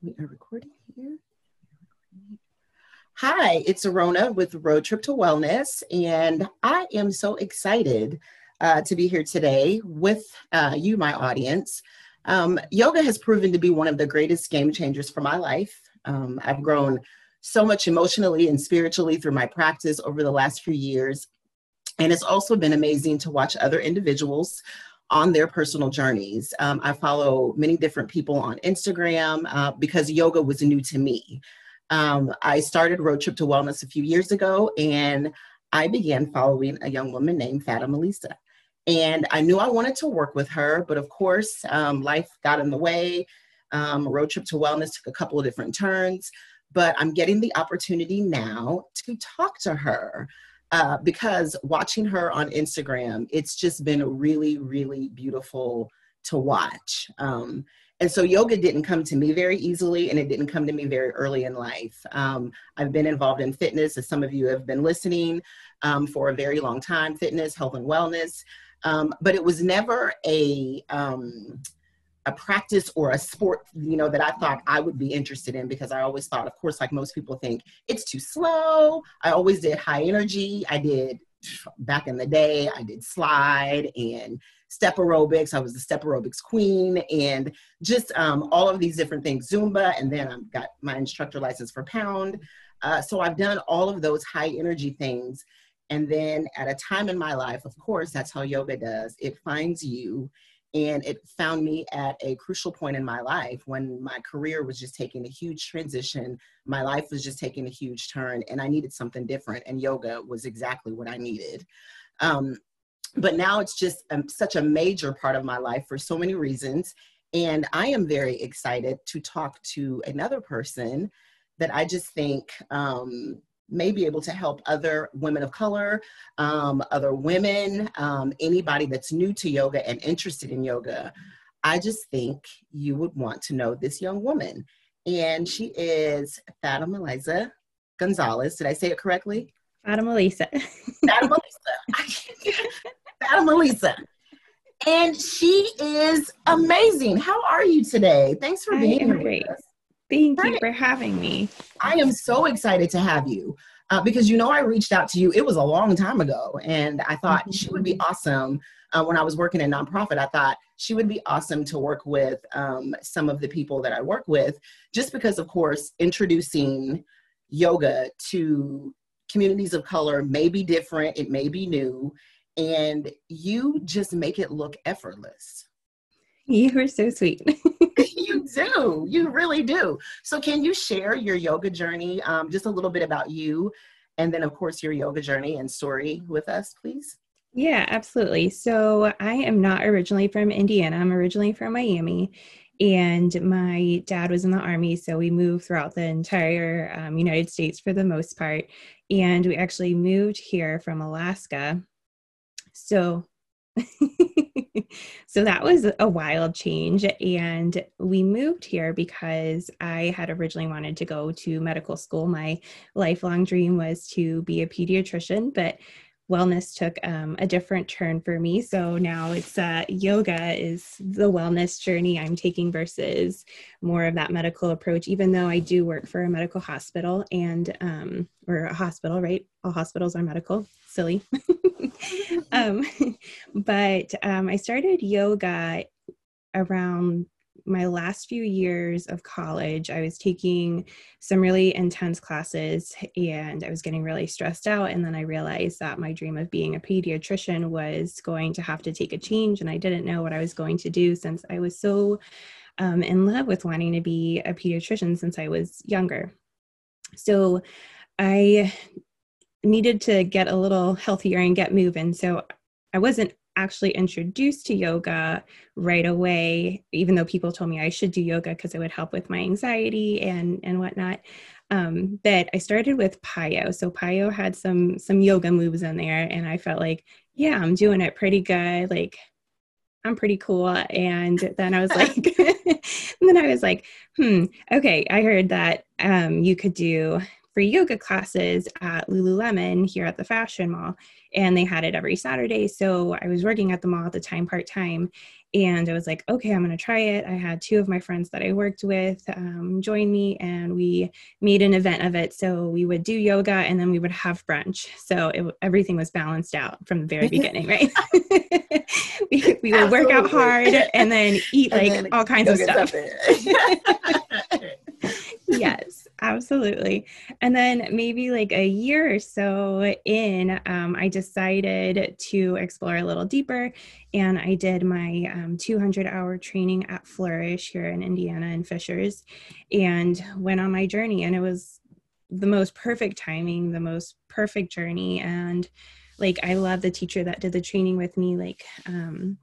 We are recording here. Hi, it's Arona with Road Trip to Wellness, and I am so excited uh, to be here today with uh, you, my audience. Um, yoga has proven to be one of the greatest game changers for my life. Um, I've grown so much emotionally and spiritually through my practice over the last few years. And it's also been amazing to watch other individuals on their personal journeys. Um, I follow many different people on Instagram uh, because yoga was new to me. Um, I started Road Trip to Wellness a few years ago and I began following a young woman named Fatima Lisa. And I knew I wanted to work with her, but of course, um, life got in the way. Um, Road Trip to Wellness took a couple of different turns, but I'm getting the opportunity now to talk to her uh, because watching her on Instagram, it's just been really, really beautiful to watch. Um, and so yoga didn't come to me very easily and it didn't come to me very early in life. Um, I've been involved in fitness, as some of you have been listening, um, for a very long time fitness, health, and wellness. Um, but it was never a, um, a practice or a sport, you know, that I thought I would be interested in because I always thought, of course, like most people think, it's too slow. I always did high energy. I did back in the day, I did slide and step aerobics. I was the step aerobics queen and just um, all of these different things, Zumba, and then I got my instructor license for Pound. Uh, so I've done all of those high energy things. And then at a time in my life, of course, that's how yoga does. It finds you and it found me at a crucial point in my life when my career was just taking a huge transition. My life was just taking a huge turn, and I needed something different. And yoga was exactly what I needed. Um, but now it's just um, such a major part of my life for so many reasons. And I am very excited to talk to another person that I just think um, may be able to help other women of color, um, other women, um, anybody that's new to yoga and interested in yoga. I just think you would want to know this young woman. And she is Fatima Liza Gonzalez. Did I say it correctly? Fatima Lisa. Fatima Lisa. Fatima Lisa. And she is amazing. How are you today? Thanks for being here. Great. Thank you for having me. I am so excited to have you uh, because you know I reached out to you. It was a long time ago, and I thought mm-hmm. she would be awesome. Uh, when I was working in nonprofit, I thought she would be awesome to work with um, some of the people that I work with, just because, of course, introducing yoga to communities of color may be different, it may be new, and you just make it look effortless. You were so sweet. do. You really do. So, can you share your yoga journey, um, just a little bit about you, and then, of course, your yoga journey and story with us, please? Yeah, absolutely. So, I am not originally from Indiana, I'm originally from Miami. And my dad was in the army, so we moved throughout the entire um, United States for the most part. And we actually moved here from Alaska. So, so that was a wild change. And we moved here because I had originally wanted to go to medical school. My lifelong dream was to be a pediatrician, but wellness took um, a different turn for me. So now it's uh, yoga is the wellness journey I'm taking versus more of that medical approach, even though I do work for a medical hospital and, um, or a hospital, right? All hospitals are medical, silly. um, but um, I started yoga around my last few years of college, I was taking some really intense classes and I was getting really stressed out. And then I realized that my dream of being a pediatrician was going to have to take a change. And I didn't know what I was going to do since I was so um, in love with wanting to be a pediatrician since I was younger. So I needed to get a little healthier and get moving. So I wasn't actually introduced to yoga right away, even though people told me I should do yoga because it would help with my anxiety and and whatnot. Um, but I started with PiYo. So PiYo had some some yoga moves in there, and I felt like, yeah, I'm doing it pretty good. Like I'm pretty cool. And then I was like, then I was like, hmm, okay. I heard that um, you could do free yoga classes at Lululemon here at the Fashion Mall, and they had it every Saturday. So I was working at the mall at the time, part time, and I was like, okay, I'm going to try it. I had two of my friends that I worked with um, join me, and we made an event of it. So we would do yoga and then we would have brunch. So it, everything was balanced out from the very beginning, right? we, we would work out hard and then eat like then all kinds of stuff. yes, absolutely. And then maybe like a year or so in, um, I decided to explore a little deeper and I did my um, 200 hour training at Flourish here in Indiana and Fishers and went on my journey. And it was the most perfect timing, the most perfect journey. And like, I love the teacher that did the training with me. Like, um,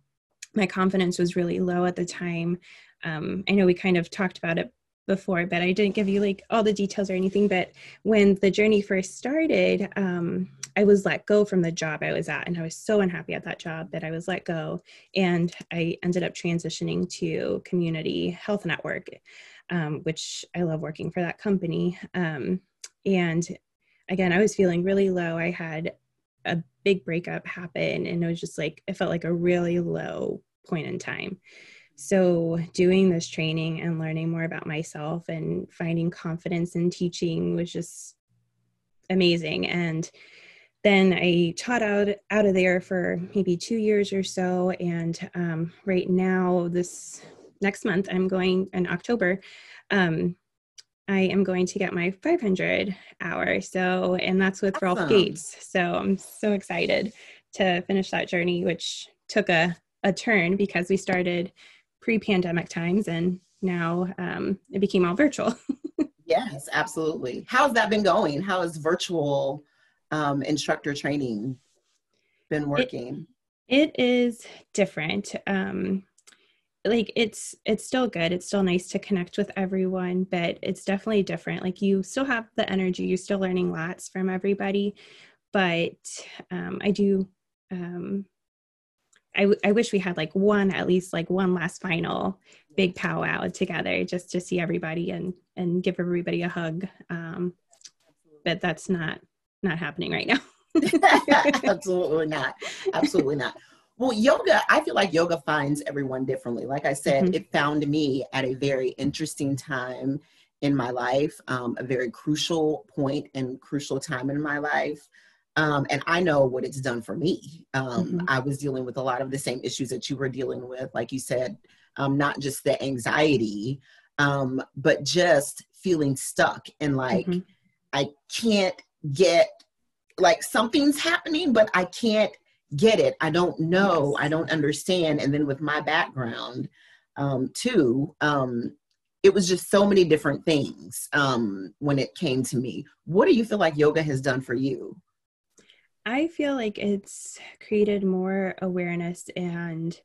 my confidence was really low at the time. Um, I know we kind of talked about it before, but I didn't give you like all the details or anything. But when the journey first started, um, I was let go from the job I was at, and I was so unhappy at that job that I was let go. And I ended up transitioning to Community Health Network, um, which I love working for that company. Um, and again, I was feeling really low. I had a big breakup happen, and it was just like, it felt like a really low point in time. So, doing this training and learning more about myself and finding confidence in teaching was just amazing. And then I taught out out of there for maybe two years or so. And um, right now, this next month, I'm going in October. Um, I am going to get my 500 hour. So, and that's with awesome. Rolf Gates. So I'm so excited to finish that journey, which took a, a turn because we started pre-pandemic times and now um, it became all virtual. Yes absolutely. How's that been going? How has virtual um, instructor training been working? It, it is different um, like it's it's still good. It's still nice to connect with everyone but it's definitely different. Like you still have the energy. You're still learning lots from everybody but um, i do um, I, w- I wish we had like one at least like one last final big powwow together just to see everybody and and give everybody a hug um but that's not not happening right now. Absolutely not. Absolutely not. Well yoga i feel like yoga finds everyone differently. Like i said mm-hmm. it found me at a very interesting time in my life um, a very crucial point and crucial time in my life um, and I know what it's done for me. Um, mm-hmm. I was dealing with a lot of the same issues that you were dealing with, like you said, um, not just the anxiety, um, but just feeling stuck and like mm-hmm. I can't get, like something's happening, but I can't get it. I don't know. Yes. I don't understand. And then with my background, um, too, um, it was just so many different things when it came to me. What do you feel like yoga has done for you? I feel like it's created more awareness. And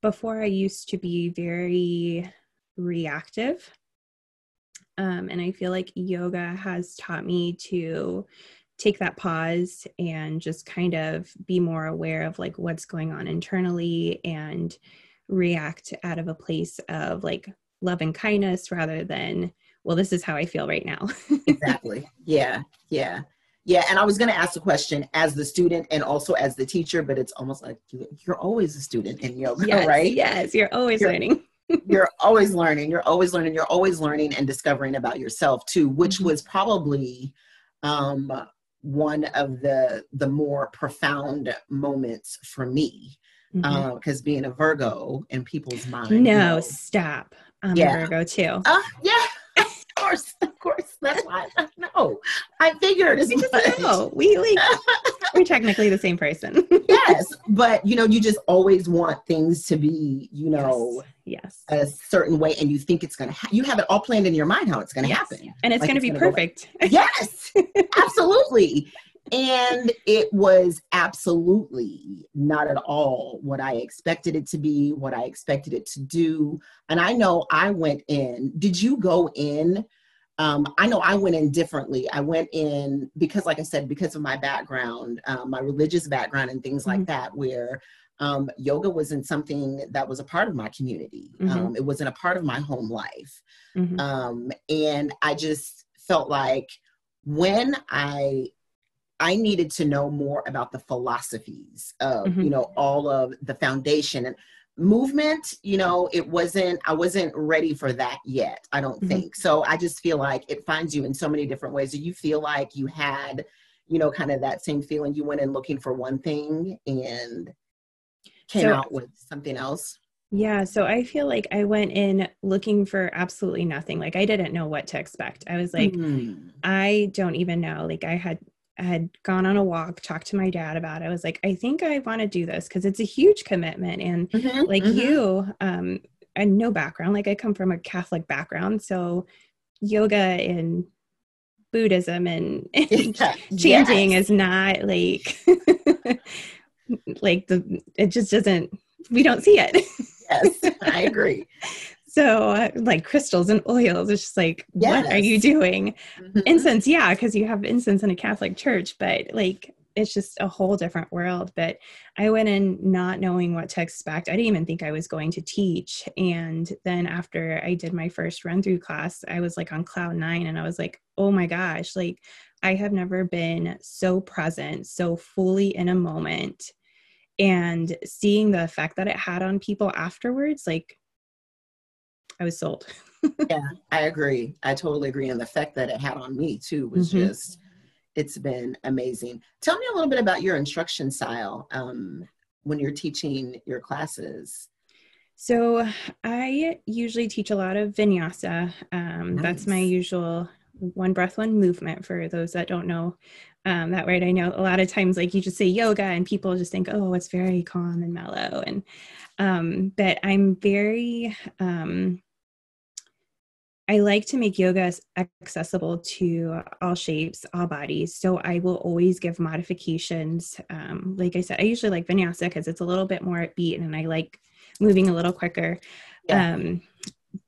before, I used to be very reactive. Um, and I feel like yoga has taught me to take that pause and just kind of be more aware of like what's going on internally and react out of a place of like love and kindness rather than well this is how i feel right now exactly yeah yeah yeah, and I was going to ask the question as the student and also as the teacher, but it's almost like you're always a student in yoga, yes, right? Yes, you're always you're, learning. you're always learning. You're always learning. You're always learning and discovering about yourself too, which mm-hmm. was probably um, one of the the more profound moments for me because mm-hmm. uh, being a Virgo in people's minds. No, you know, stop. I'm yeah. a Virgo too. Uh, yeah course, of course. That's why. No, I figured as much. No, we like we're technically the same person. yes, but you know, you just always want things to be, you know, yes, yes. a certain way, and you think it's gonna. Ha- you have it all planned in your mind how it's gonna yes. happen, and it's like gonna it's be gonna perfect. Go yes, absolutely and it was absolutely not at all what I expected it to be, what I expected it to do. And I know I went in. Did you go in? Um, I know I went in differently. I went in because, like I said, because of my background, um, my religious background, and things like mm-hmm. that, where um, yoga wasn't something that was a part of my community. Mm-hmm. Um, it wasn't a part of my home life. Mm-hmm. Um, and I just felt like when I I needed to know more about the philosophies of, mm-hmm. you know, all of the foundation and movement, you know, it wasn't, I wasn't ready for that yet, I don't mm-hmm. think. So I just feel like it finds you in so many different ways. Do you feel like you had, you know, kind of that same feeling you went in looking for one thing and came so, out with something else? Yeah, so I feel like I went in looking for absolutely nothing. Like I didn't know what to expect. I was like, mm-hmm. I don't even know. Like I had I had gone on a walk, talked to my dad about it. I was like, I think I want to do this because it's a huge commitment. And mm-hmm, like mm-hmm. you, um, I no background, like I come from a Catholic background. So yoga and Buddhism and, and chanting yes. is not like like the it just doesn't we don't see it. yes, I agree. So, uh, like crystals and oils, it's just like, yes. what are you doing? Mm-hmm. Incense, yeah, because you have incense in a Catholic church, but like, it's just a whole different world. But I went in not knowing what to expect. I didn't even think I was going to teach. And then after I did my first run through class, I was like on cloud nine and I was like, oh my gosh, like I have never been so present, so fully in a moment. And seeing the effect that it had on people afterwards, like I was sold. yeah, I agree. I totally agree. And the effect that it had on me too was mm-hmm. just, it's been amazing. Tell me a little bit about your instruction style um, when you're teaching your classes. So I usually teach a lot of vinyasa. Um, nice. That's my usual one breath, one movement for those that don't know um, that right. I know a lot of times, like you just say yoga, and people just think, oh, it's very calm and mellow. And um, but I'm very um, I like to make yoga accessible to all shapes, all bodies. So I will always give modifications. Um, like I said, I usually like vinyasa because it's a little bit more upbeat and I like moving a little quicker. Yeah. Um,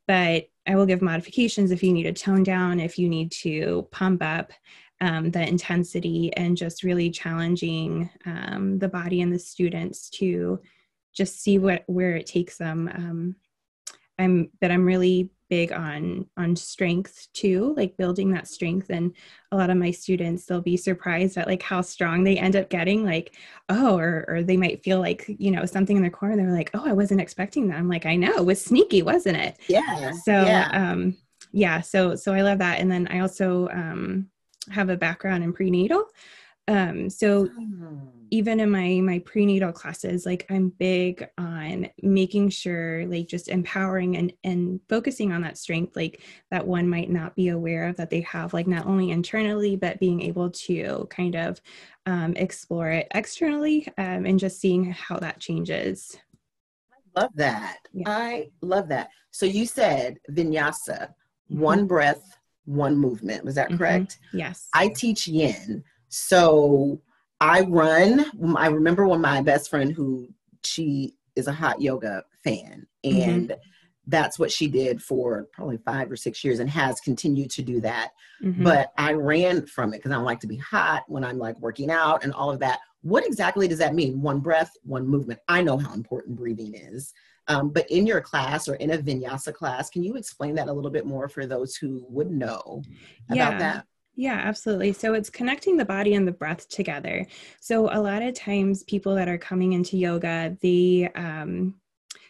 but I will give modifications if you need to tone down, if you need to pump up um, the intensity, and just really challenging um, the body and the students to just see what where it takes them. Um, I'm but I'm really big on on strength too like building that strength. And a lot of my students they'll be surprised at like how strong they end up getting like oh or or they might feel like you know something in their core they're like oh i wasn't expecting that. I'm like i know it was sneaky wasn't it? Yeah so yeah. um yeah so so i love that. And then i also um have a background in prenatal um so hmm. even in my my prenatal classes like i'm big on making sure like just empowering and and focusing on that strength like that one might not be aware of that they have like not only internally but being able to kind of um, explore it externally um, and just seeing how that changes I love that yeah. i love that so you said vinyasa mm-hmm. one breath one movement was that mm-hmm. correct mm-hmm. yes i teach yin so I run. I remember when my best friend, who she is a hot yoga fan, mm-hmm. and mm-hmm. that's what she did for probably five or six years and has continued to do that. Mm-hmm. But I ran from it because I don't like to be hot when I'm like working out and all of that. What exactly does that mean? One breath, one movement. I know how important breathing is. Um, but in your class or in a vinyasa class, can you explain that a little bit more for those who would know about yeah. that? Yeah, absolutely. So it's connecting the body and the breath together. So a lot of times, people that are coming into yoga, the um,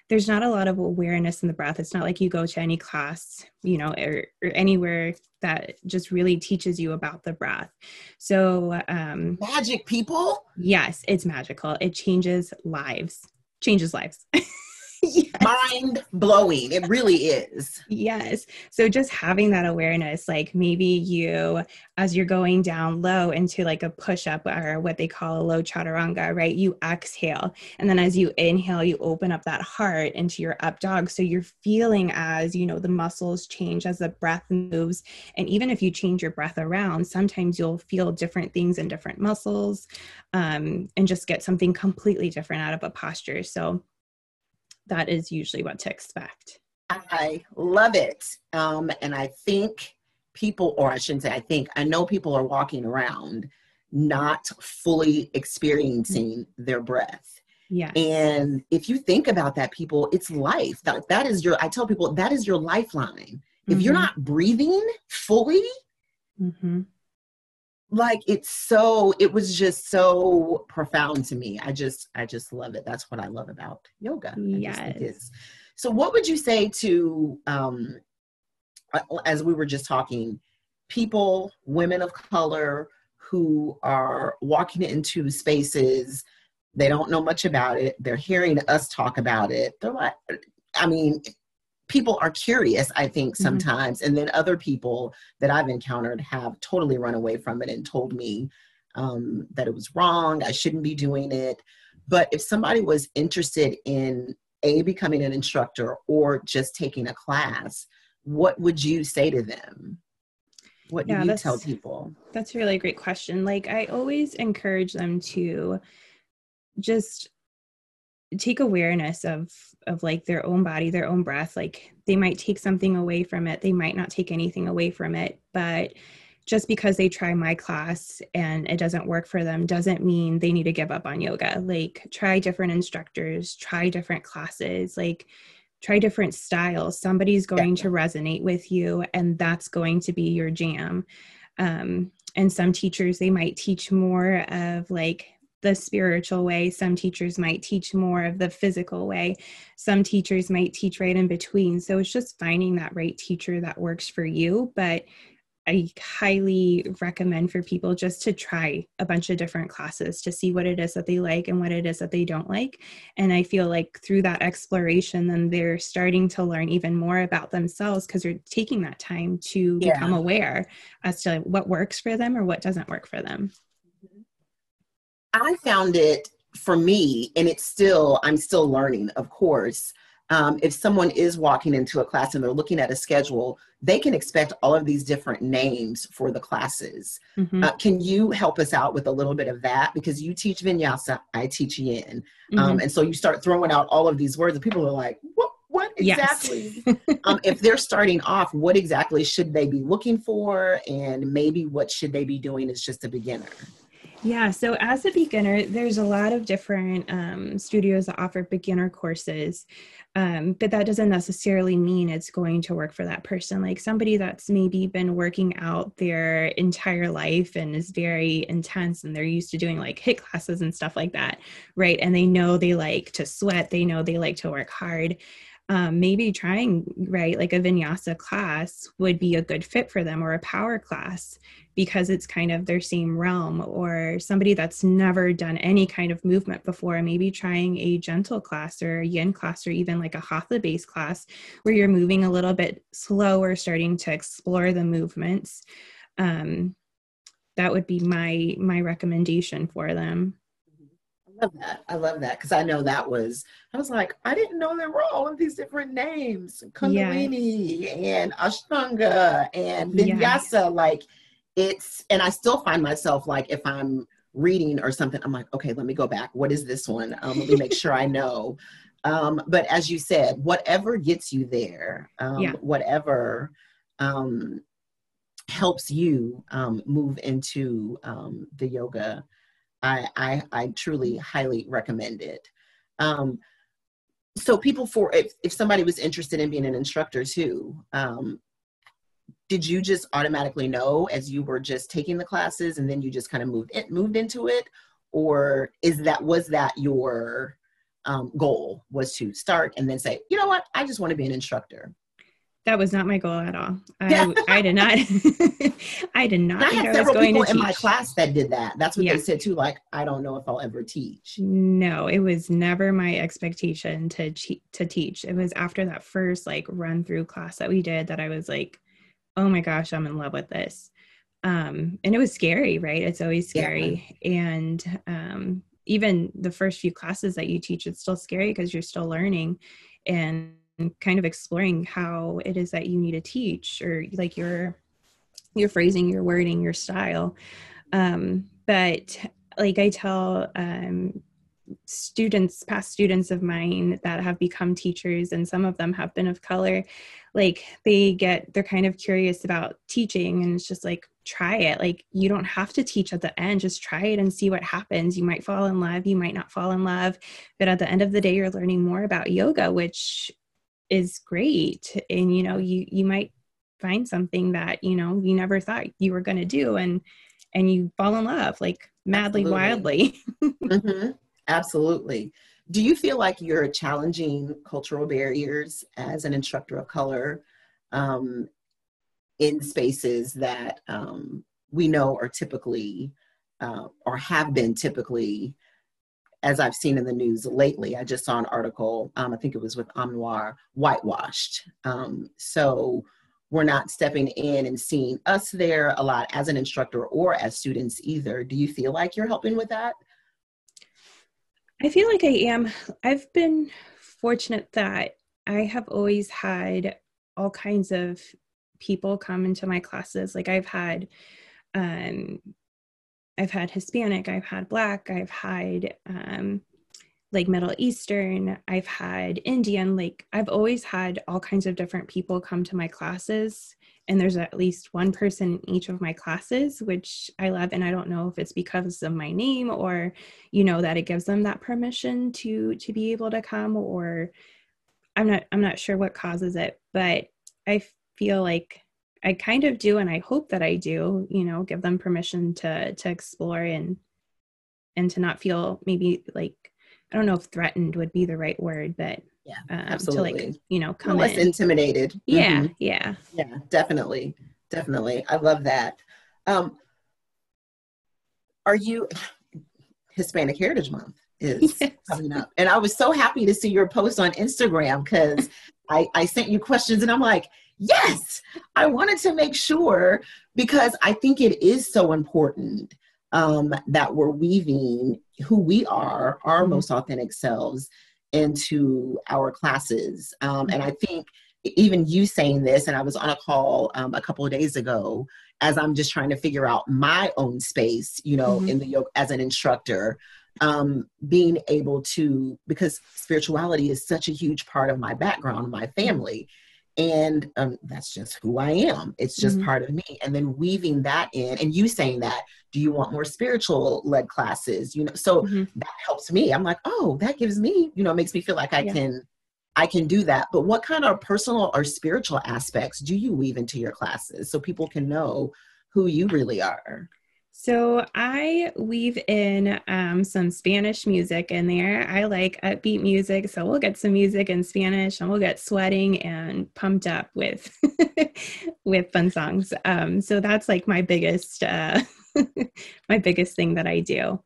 there's not a lot of awareness in the breath. It's not like you go to any class, you know, or, or anywhere that just really teaches you about the breath. So um, magic, people. Yes, it's magical. It changes lives. Changes lives. yes. mind blowing. It really is. Yes. So just having that awareness, like maybe you, as you're going down low into like a push up or what they call a low chaturanga, right? You exhale. And then as you inhale, you open up that heart into your up dog. So you're feeling as, you know, the muscles change as the breath moves. And even if you change your breath around, sometimes you'll feel different things in different muscles um, and just get something completely different out of a posture. So that is usually what to expect. I love it. Um, and I think people, or I shouldn't say I think, I know people are walking around not fully experiencing their breath. Yeah. And if you think about that, people, it's life. That, that is your, I tell people, that is your lifeline. If mm-hmm. you're not breathing fully, mm-hmm. Like it's so it was just so profound to me. I just i just love it. That's what i love about yoga. Yes. so what would you say to um as we were just talking people women of color who are walking into spaces they don't know much about it they're hearing us talk about it they're like i mean people are curious i think mm-hmm. sometimes mm-hmm. and then other people that i've encountered have totally run away from it and told me um, that it was wrong i shouldn't be doing it but if somebody was interested in a becoming an instructor or just taking a class what would you say to them what do yeah, you tell people that's a really great question like i always encourage them to just take awareness of of like their own body their own breath like they might take something away from it they might not take anything away from it but just because they try my class and it doesn't work for them doesn't mean they need to give up on yoga. Like try different instructors try different classes like try different styles. Somebody's going yeah. to resonate with you and that's going to be your jam. Um, and some teachers they might teach more of like the spiritual way. Some teachers might teach more of the physical way. Some teachers might teach right in between. So it's just finding that right teacher that works for you. But I highly recommend for people just to try a bunch of different classes to see what it is that they like and what it is that they don't like. And I feel like through that exploration, then they're starting to learn even more about themselves because they're taking that time to yeah. become aware as to what works for them or what doesn't work for them. I found it for me, and it's still, I'm still learning, of course. Um, if someone is walking into a class and they're looking at a schedule, they can expect all of these different names for the classes. Mm-hmm. Uh, can you help us out with a little bit of that? Because you teach vinyasa, I teach yin. Um, mm-hmm. Um, and so you start throwing out all of these words, and people are like, what? What exactly? Yes. um, if they're starting off, what exactly should they be looking for? And maybe what should they be doing as just a beginner? Yeah, so as a beginner, there's a lot of different um, studios that offer beginner courses, um, but that doesn't necessarily mean it's going to work for that person. Like somebody that's maybe been working out their entire life and is very intense and they're used to doing like HIIT classes and stuff like that, right? And they know they like to sweat, they know they like to work hard um, maybe trying right like a vinyasa class would be a good fit for them or a power class because it's kind of their same realm or somebody that's never done any kind of movement before maybe trying a gentle class or a yin class or even like a hatha based class where you're moving a little bit slower starting to explore the movements. Um, that would be my my recommendation for them love that. I love that because I know that was. I was like, I didn't know there were all of these different names: Kundalini yes. and Ashtanga and Vinyasa. Yes. Like it's, and I still find myself like if I'm reading or something, I'm like, okay, let me go back. What is this one? Um, let me make sure I know. Um, but as you said, whatever gets you there, um, yeah. whatever um, helps you um, move into um, the yoga I, I, I truly highly recommend it. Um, so people for if, if somebody was interested in being an instructor too, um, did you just automatically know as you were just taking the classes and then you just kind of moved it moved into it, or is that was that your um, goal was to start and then say, you know what, I just want to be an instructor? That was not my goal at all. I, yeah. I did not. I did not. I had several people in teach. my class that did that. That's what yeah. they said too. Like, I don't know if I'll ever teach. No, it was never my expectation to to teach. It was after that first like run through class that we did that I was like, oh my gosh, I'm in love with this. Um, and it was scary, right? It's always scary, yeah. and um, even the first few classes that you teach, it's still scary because you're still learning, and kind of exploring how it is that you need to teach or like your your phrasing your wording your style. Um, but like i tell um, students past students of mine that have become teachers and some of them have been of color like they get they're kind of curious about teaching and it's just like try it. Like you don't have to teach at the end. Just try it and see what happens. You might fall in love you might not fall in love but at the end of the day you're learning more about yoga which is great and you know you you might find something that you know you never thought you were going to do and and you fall in love like madly Absolutely. wildly hmm Absolutely. Do you feel like you're challenging cultural barriers as an instructor of color um, in spaces that um, we know are typically uh, or have been typically, as I've seen in the news lately? I just saw an article, um, I think it was with Amnoir, whitewashed. Um, so we're not stepping in and seeing us there a lot as an instructor or as students either. Do you feel like you're helping with that? I feel like I am. I've been fortunate that I have always had all kinds of people come into my classes. Like I've had um I've had Hispanic, I've had black, I've had um like Middle Eastern, I've had Indian, like I've always had all kinds of different people come to my classes and there's at least one person in each of my classes which i love and i don't know if it's because of my name or you know that it gives them that permission to to be able to come or i'm not i'm not sure what causes it but i feel like i kind of do and i hope that i do you know give them permission to to explore and and to not feel maybe like i don't know if threatened would be the right word but Yeah, um, to absolutely. like you know come less in intimidated. yeah Mhm. yeah Yeah, definitely. Definitely. I love that. Um, are you Hispanic Heritage Month is Yes. coming up. And I was so happy to see your post on Instagram because I, I sent you questions and I'm like, yes, I wanted to make sure because I think it is so important um, that we're weaving who we are, our Mhm. most authentic selves, into our classes. Um, and I think even you saying this, and I was on a call um, a couple of days ago as I'm just trying to figure out my own space, you know, Mhm. in the yoga as an instructor, um, being able to, because spirituality is such a huge part of my background, my family. And um, that's just who I am. It's just Mhm. part of me. And then weaving that in, and you saying that, do you want more spiritual led classes? You know, so Mhm. that helps me. I'm like, oh, that gives me, you know, makes me feel like I Yeah. can I can do that. But what kind of personal or spiritual aspects do you weave into your classes so people can know who you really are? So I weave in um, some Spanish music in there. I like upbeat music, so we'll get some music in Spanish, and we'll get sweating and pumped up with with fun songs. Um, so that's like my biggest uh, my biggest thing that I do.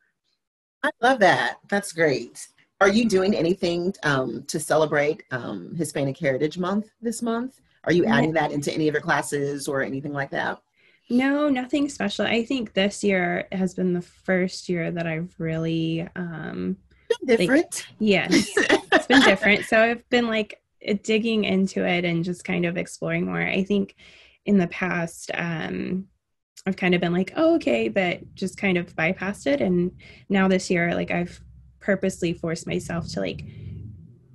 I love that. That's great. Are you doing anything um, to celebrate um, Hispanic Heritage Month this month? Are you adding that into any of your classes or anything like that? No, nothing special. I think this year has been the first year that I've really um, Different. yes it's been different. So I've been like digging into it and just kind of exploring more. I think in the past, um, I've kind of been like, oh, okay, but just kind of bypassed it. And now this year, like I've purposely forced myself to like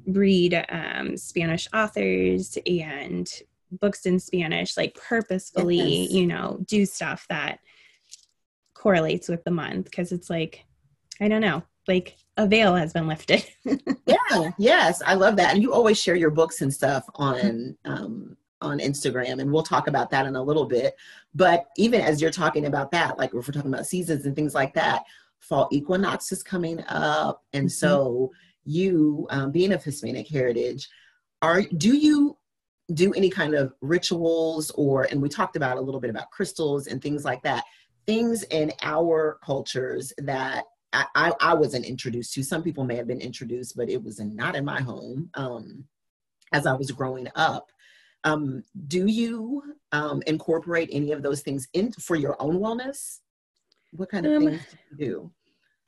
read um, Spanish authors and books in Spanish, like purposefully, Yes. you know, do stuff that correlates with the month because it's like, I don't know, like a veil has been lifted. yeah yes i love that and you always share your books and stuff on um on instagram and we'll talk about that in a little bit but even as you're talking about that like if we're talking about seasons and things like that fall equinox is coming up and Mhm. so you um, being of hispanic heritage are do you do any kind of rituals or and we talked about a little bit about crystals and things like that things in our cultures that I, I, I wasn't introduced to. Some people may have been introduced, but it was not in my home um, as I was growing up. Um, do you um, incorporate any of those things in for your own wellness? What kind of Um, things do you do?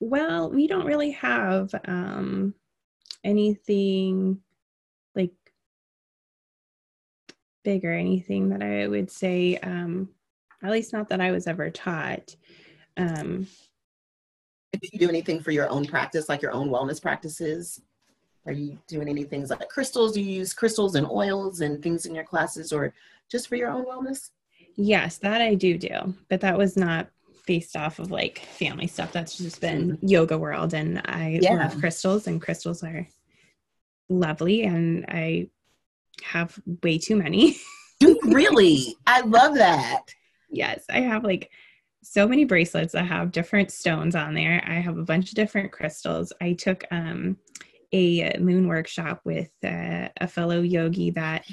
well, we don't really have um, anything big or anything that I would say, um, at least not that I was ever taught. Um, Do you do anything for your own practice, like your own wellness practices? Are you doing any things like crystals? Do you use crystals and oils and things in your classes, or just for your own wellness? yes, that I do do, but that was not based off of like family stuff. That's just been yoga world, and I Yeah. love crystals, and crystals are lovely, and I have way too many. Do really? I love that. yes, I have like so many bracelets that have different stones on there. I have a bunch of different crystals. I took um, a moon workshop with uh, a fellow yogi that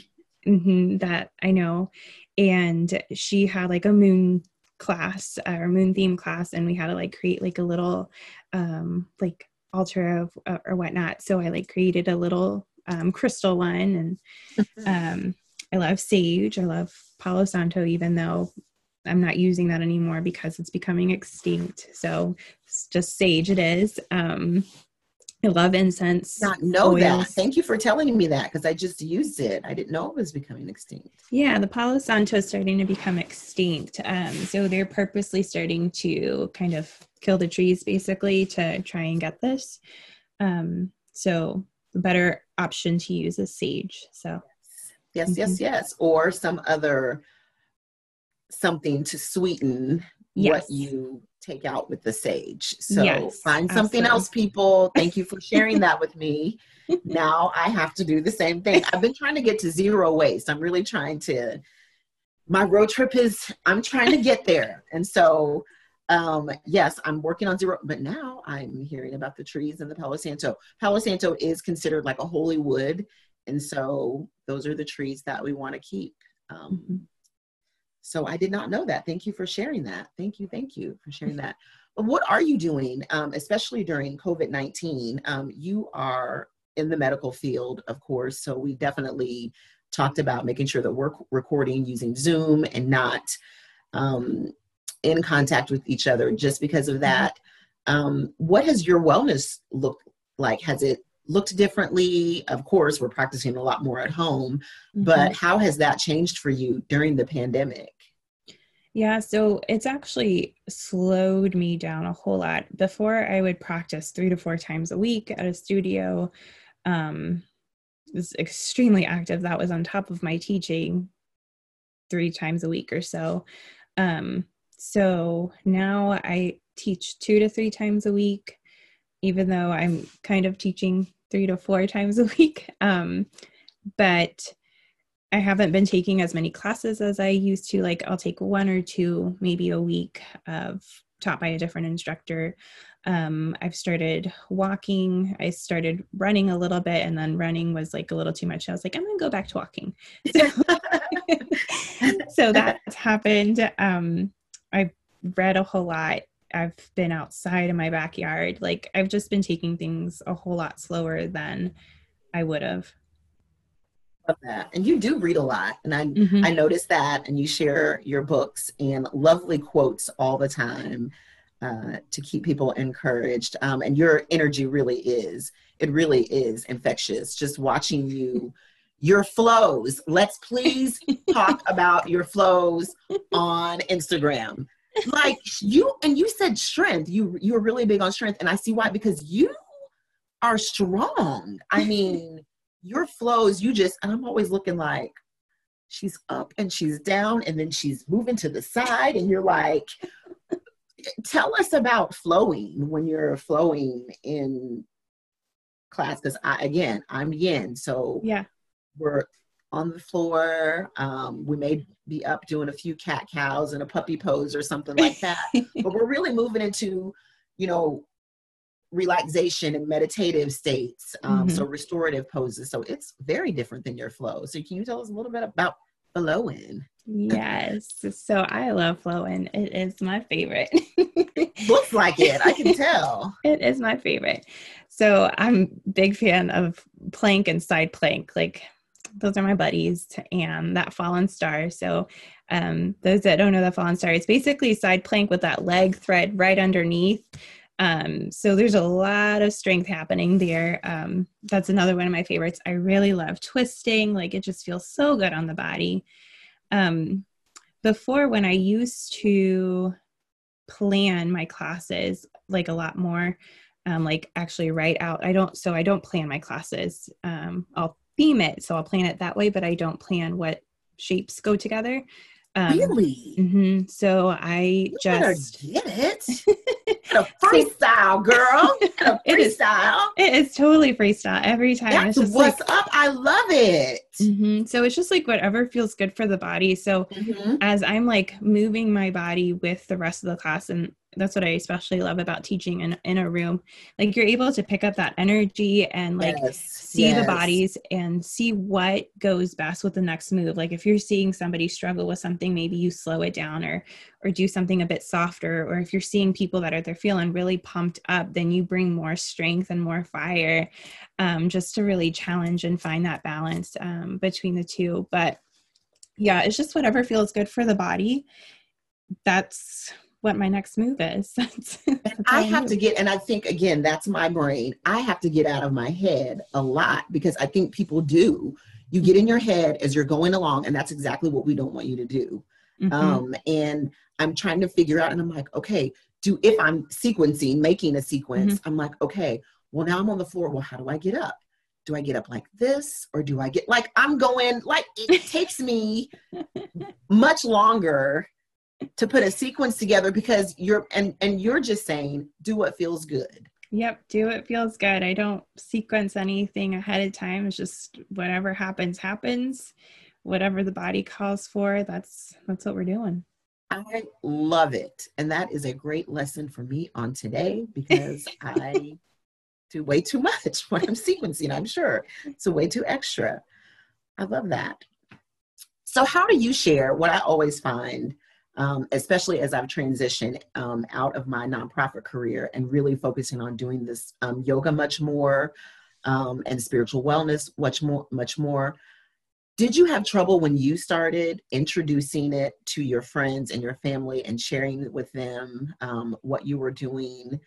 mm-hmm, that I know, and she had like a moon class uh, or moon theme class, and we had to like create like a little um, like altar of uh, or whatnot. So I like created a little um, crystal one, and um, I love sage. I love Palo Santo, even though I'm not using that anymore because it's becoming extinct. So it's just sage it is. Um, I love incense. Not know oils. that. Thank you for telling me that because I just used it. I didn't know it was becoming extinct. Yeah, the Palo Santo is starting to become extinct. Um, so they're purposely starting to kind of kill the trees basically to try and get this. Um, so the better option to use is sage. So yes, mm-hmm. yes, yes, or some other something to sweeten yes. what you take out with the sage. So yes, find something absolutely. else, people. Thank you for sharing that with me. now I have to do the same thing. I've been trying to get to zero waste. I'm really trying to. My road trip is, I'm trying to get there. And so, um, yes, I'm working on zero, but now I'm hearing about the trees and the Palo Santo. Palo Santo is considered like a holy wood. And so, those are the trees that we want to keep. Um, mm-hmm. So I did not know that. Thank you for sharing that. Thank you. Thank you for sharing that. But what are you doing, um, especially during COVID 19? Um, you are in the medical field, of course. So we definitely talked about making sure that we're recording using Zoom and not um, in contact with each other just because of that. Um, what has your wellness looked like? Has it looked differently? Of course, we're practicing a lot more at home, mm-hmm. but how has that changed for you during the pandemic? Yeah, so it's actually slowed me down a whole lot. Before I would practice three to four times a week at a studio. Um, was extremely active. That was on top of my teaching three times a week or so. Um, so now I teach two to three times a week, even though I'm kind of teaching three to four times a week. Um, but I haven't been taking as many classes as I used to. Like I'll take one or two, maybe a week of taught by a different instructor. Um, I've started walking. I started running a little bit, and then running was like a little too much. I was like, I'm gonna go back to walking. So, so that's happened. Um, I've read a whole lot. I've been outside in my backyard. Like I've just been taking things a whole lot slower than I would have love that. And you do read a lot. And I mm-hmm. I noticed that and you share your books and lovely quotes all the time uh, to keep people encouraged. Um, and your energy really is, it really is infectious. Just watching you, your flows. Let's please talk about your flows on Instagram. Like you and you said strength. You you're really big on strength. And I see why because you are strong. I mean your flows, you just, and I'm always looking like, she's up and she's down and then she's moving to the side and you're like tell us about flowing when you're flowing in class because i again i'm yin so yeah we're on the floor um, we may be up doing a few cat cows and a puppy pose or something like that but we're really moving into you know relaxation and meditative states, um, mm-hmm. so restorative poses. So it's very different than your flow. So can you tell us a little bit about flowing? Yes. So I love flowing. It is my favorite. Looks like it. I can tell. it is my favorite. So I'm big fan of plank and side plank. Like those are my buddies and that fallen star. So um, those that don't know the fallen star, it's basically side plank with that leg thread right underneath. Um, so there's a lot of strength happening there. Um, that's another one of my favorites. I really love twisting, like it just feels so good on the body. Um, before, when I used to plan my classes like a lot more, um, like actually write out, I don't, so I don't plan my classes. Um, I'll theme it, so I'll plan it that way, but I don't plan what shapes go together. Um, really? Mm-hmm. So I you just get it. a freestyle, girl. freestyle. it is, it is totally freestyle every time. That's it's just what's like, up. I love it. Mhm. So it's just like whatever feels good for the body. So Mhm. as I'm like moving my body with the rest of the class, and that's what I especially love about teaching in, in a room, like you're able to pick up that energy and like Yes, see the bodies and see what goes best with the next move. Like if you're seeing somebody struggle with something maybe you slow it down or or do something a bit softer. Or if you're seeing people that are they're feeling really pumped up then you bring more strength and more fire um, just to really challenge and find that balance um, between the two. But yeah it's just whatever feels good for the body. That's what my next move is That's- that's I have move. to get, and I think again, that's my brain. I have to get out of my head a lot because I think people do. You get in your head as you're going along, and that's exactly what we don't want you to do. Mhm. Um, and I'm trying to figure out, and I'm like, okay, do if I'm sequencing, making a sequence, I'm like, okay, well now I'm on the floor. Well, how do I get up? Do I get up like this, or do I get like I'm going like it takes me much longer to put a sequence together because you're and and you're just saying do what feels good. Yep, do what feels good. I don't sequence anything ahead of time. It's just whatever happens, happens. Whatever the body calls for, that's that's what we're doing. I love it. And that is a great lesson for me on today because I do way too much when I'm sequencing, I'm sure. It's way too extra. I love that. So, how do you share what I always find, um, especially as I've transitioned um, out of my nonprofit career and really focusing on doing this um, yoga much more um, and spiritual wellness much more, much more? Did you have trouble when you started introducing it to your friends and your family and sharing with them um, what you were doing?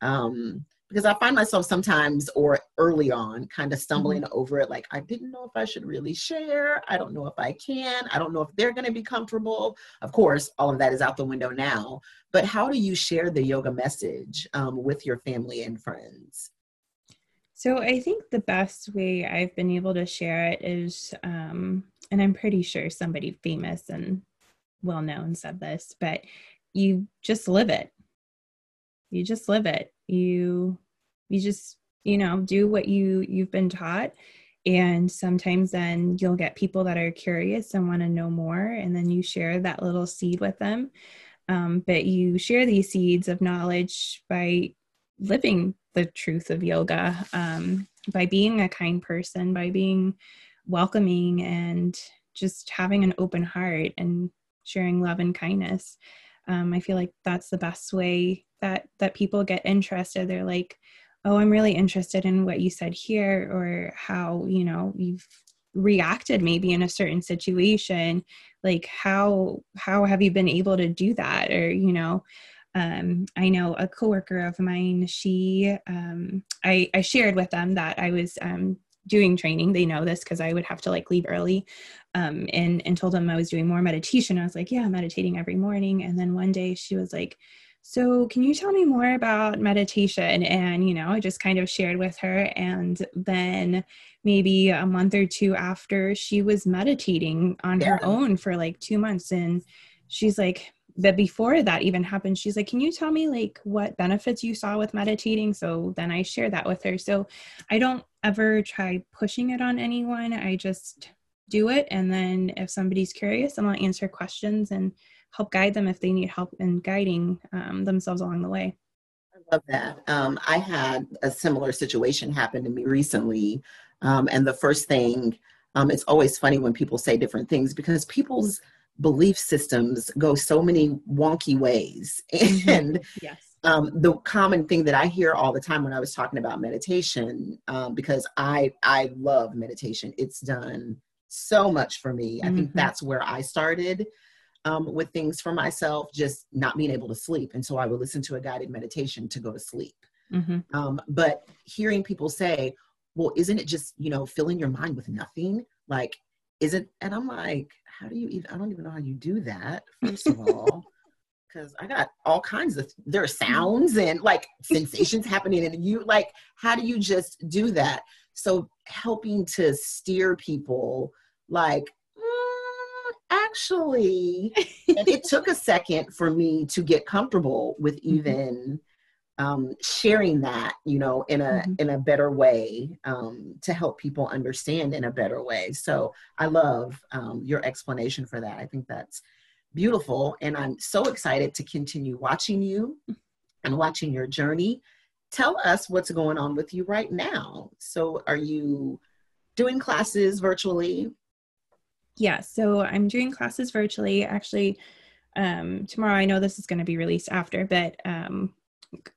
Um, because I find myself sometimes or early on kind of stumbling over it, like, I didn't know if I should really share. I don't know if I can. I don't know if they're going to be comfortable. Of course, all of that is out the window now. But how do you share the yoga message um, with your family and friends? So I think the best way I've been able to share it is, um, and I'm pretty sure somebody famous and well known said this, but you just live it. You just live it. You you just you know do what you you've been taught. And sometimes then you'll get people that are curious and want to know more and then you share that little seed with them. Um, but you share these seeds of knowledge by living the truth of yoga um, by being a kind person by being welcoming and just having an open heart and sharing love and kindness um, i feel like that's the best way that that people get interested they're like oh i'm really interested in what you said here or how you know you've reacted maybe in a certain situation like how how have you been able to do that or you know um, I know a coworker of mine. She, um, I, I shared with them that I was um, doing training. They know this because I would have to like leave early, um, and and told them I was doing more meditation. I was like, yeah, I'm meditating every morning. And then one day she was like, so can you tell me more about meditation? And you know, I just kind of shared with her, and then maybe a month or two after, she was meditating on her own for like two months, and she's like but before that even happened she's like can you tell me like what benefits you saw with meditating so then i share that with her so i don't ever try pushing it on anyone i just do it and then if somebody's curious then i'll answer questions and help guide them if they need help in guiding um, themselves along the way I love that. Um, I had a similar situation happen to me recently. Um, and the first thing, um, it's always funny when people say different things because people's belief systems go so many wonky ways. Mhm. And yes um, the common thing that I hear all the time when I was talking about meditation, um, because I I love meditation. It's done so much for me. I think Mhm. that's where I started um, with things for myself, just not being able to sleep, and so I would listen to a guided meditation to go to sleep. hmm Um, but hearing people say, "Well, isn't it just you know filling your mind with nothing?" Like, is it? And I'm like, how do you even? I don't even know how you do that. First of all because I got all kinds of there are sounds and like sensations happening and you like how do you just do that so helping to steer people like "Mm, actually and it took a second for me to get comfortable with even um, sharing that, you know, in a mm-hmm. in a better way um, to help people understand in a better way. So I love um, your explanation for that. I think that's beautiful, and I'm so excited to continue watching you and watching your journey. Tell us what's going on with you right now. So, are you doing classes virtually? Yeah, so I'm doing classes virtually. Actually, um, tomorrow I know this is going to be released after, but um,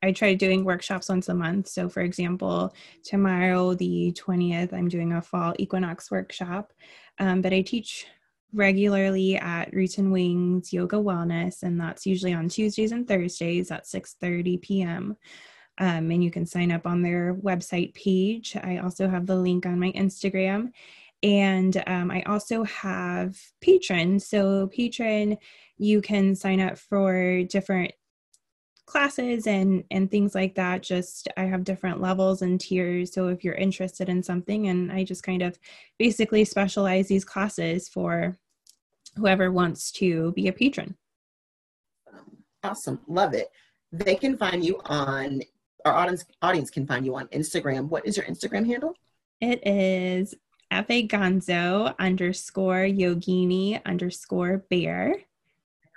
I try doing workshops once a month. So, for example, tomorrow, the 20th, I'm doing a fall equinox workshop. Um, but I teach regularly at Roots and Wings Yoga Wellness, and that's usually on Tuesdays and Thursdays at 6:30 p.m. Um, and you can sign up on their website page. I also have the link on my Instagram. And um, I also have Patreon. So, Patreon, you can sign up for different classes and and things like that. Just i have different levels and tiers. So if you're interested in something and i just kind of basically specialize these classes for whoever wants to be a patron. Awesome. Love it. They can find you on our audience audience can find you on instagram. What is your instagram handle? It is fa gonzo underscore yogini underscore bear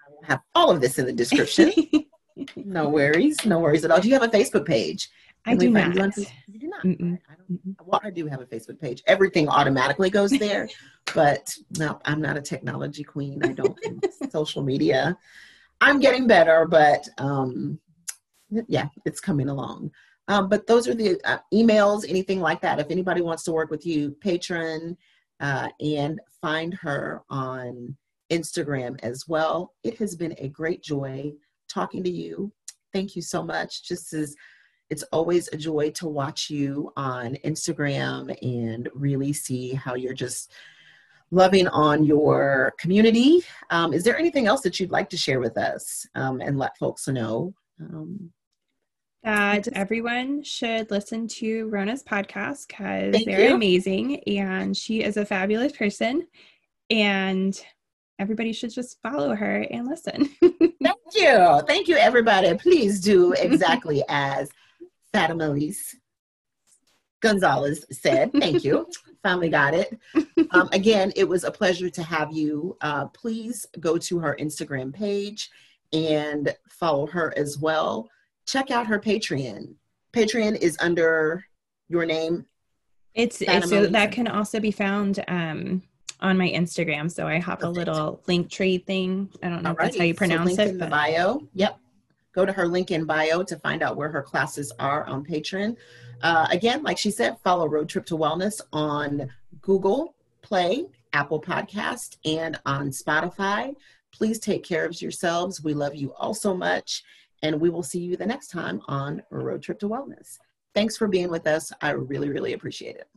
I'll have all of this in the description no worries, no worries at all. Do you have a Facebook page? I do not. You, you do not. I, well, I do have a Facebook page. Everything automatically goes there, but no, I'm not a technology queen. I don't social media. I'm getting better, but um, yeah, it's coming along. Um, but those are the uh, emails, anything like that. If anybody wants to work with you, Patreon, uh, and find her on Instagram as well. It has been a great joy talking to you. Thank you so much. Just as it's always a joy to watch you on Instagram and really see how you're just loving on your community. Um, is there anything else that you'd like to share with us um, and let folks know? Um, that everyone should listen to Rona's podcast because they're you. amazing and she is a fabulous person. And everybody should just follow her and listen. Thank you. Thank you, everybody. Please do exactly as Fatima Elise Gonzalez said. Thank you. Finally got it. Um, again, it was a pleasure to have you. Uh, please go to her Instagram page and follow her as well. Check out her Patreon. Patreon is under your name. It's, it's so that can also be found um, on my Instagram. So I have a little Linktree thing. I don't know Alrighty. if that's how you pronounce so it. In but... the bio. Yep. Go to her link in bio to find out where her classes are on Patreon. Uh, again, like she said, follow Road Trip to Wellness on Google Play, Apple Podcast, and on Spotify. Please take care of yourselves. We love you all so much. And we will see you the next time on Road Trip to Wellness. Thanks for being with us. I really, really appreciate it.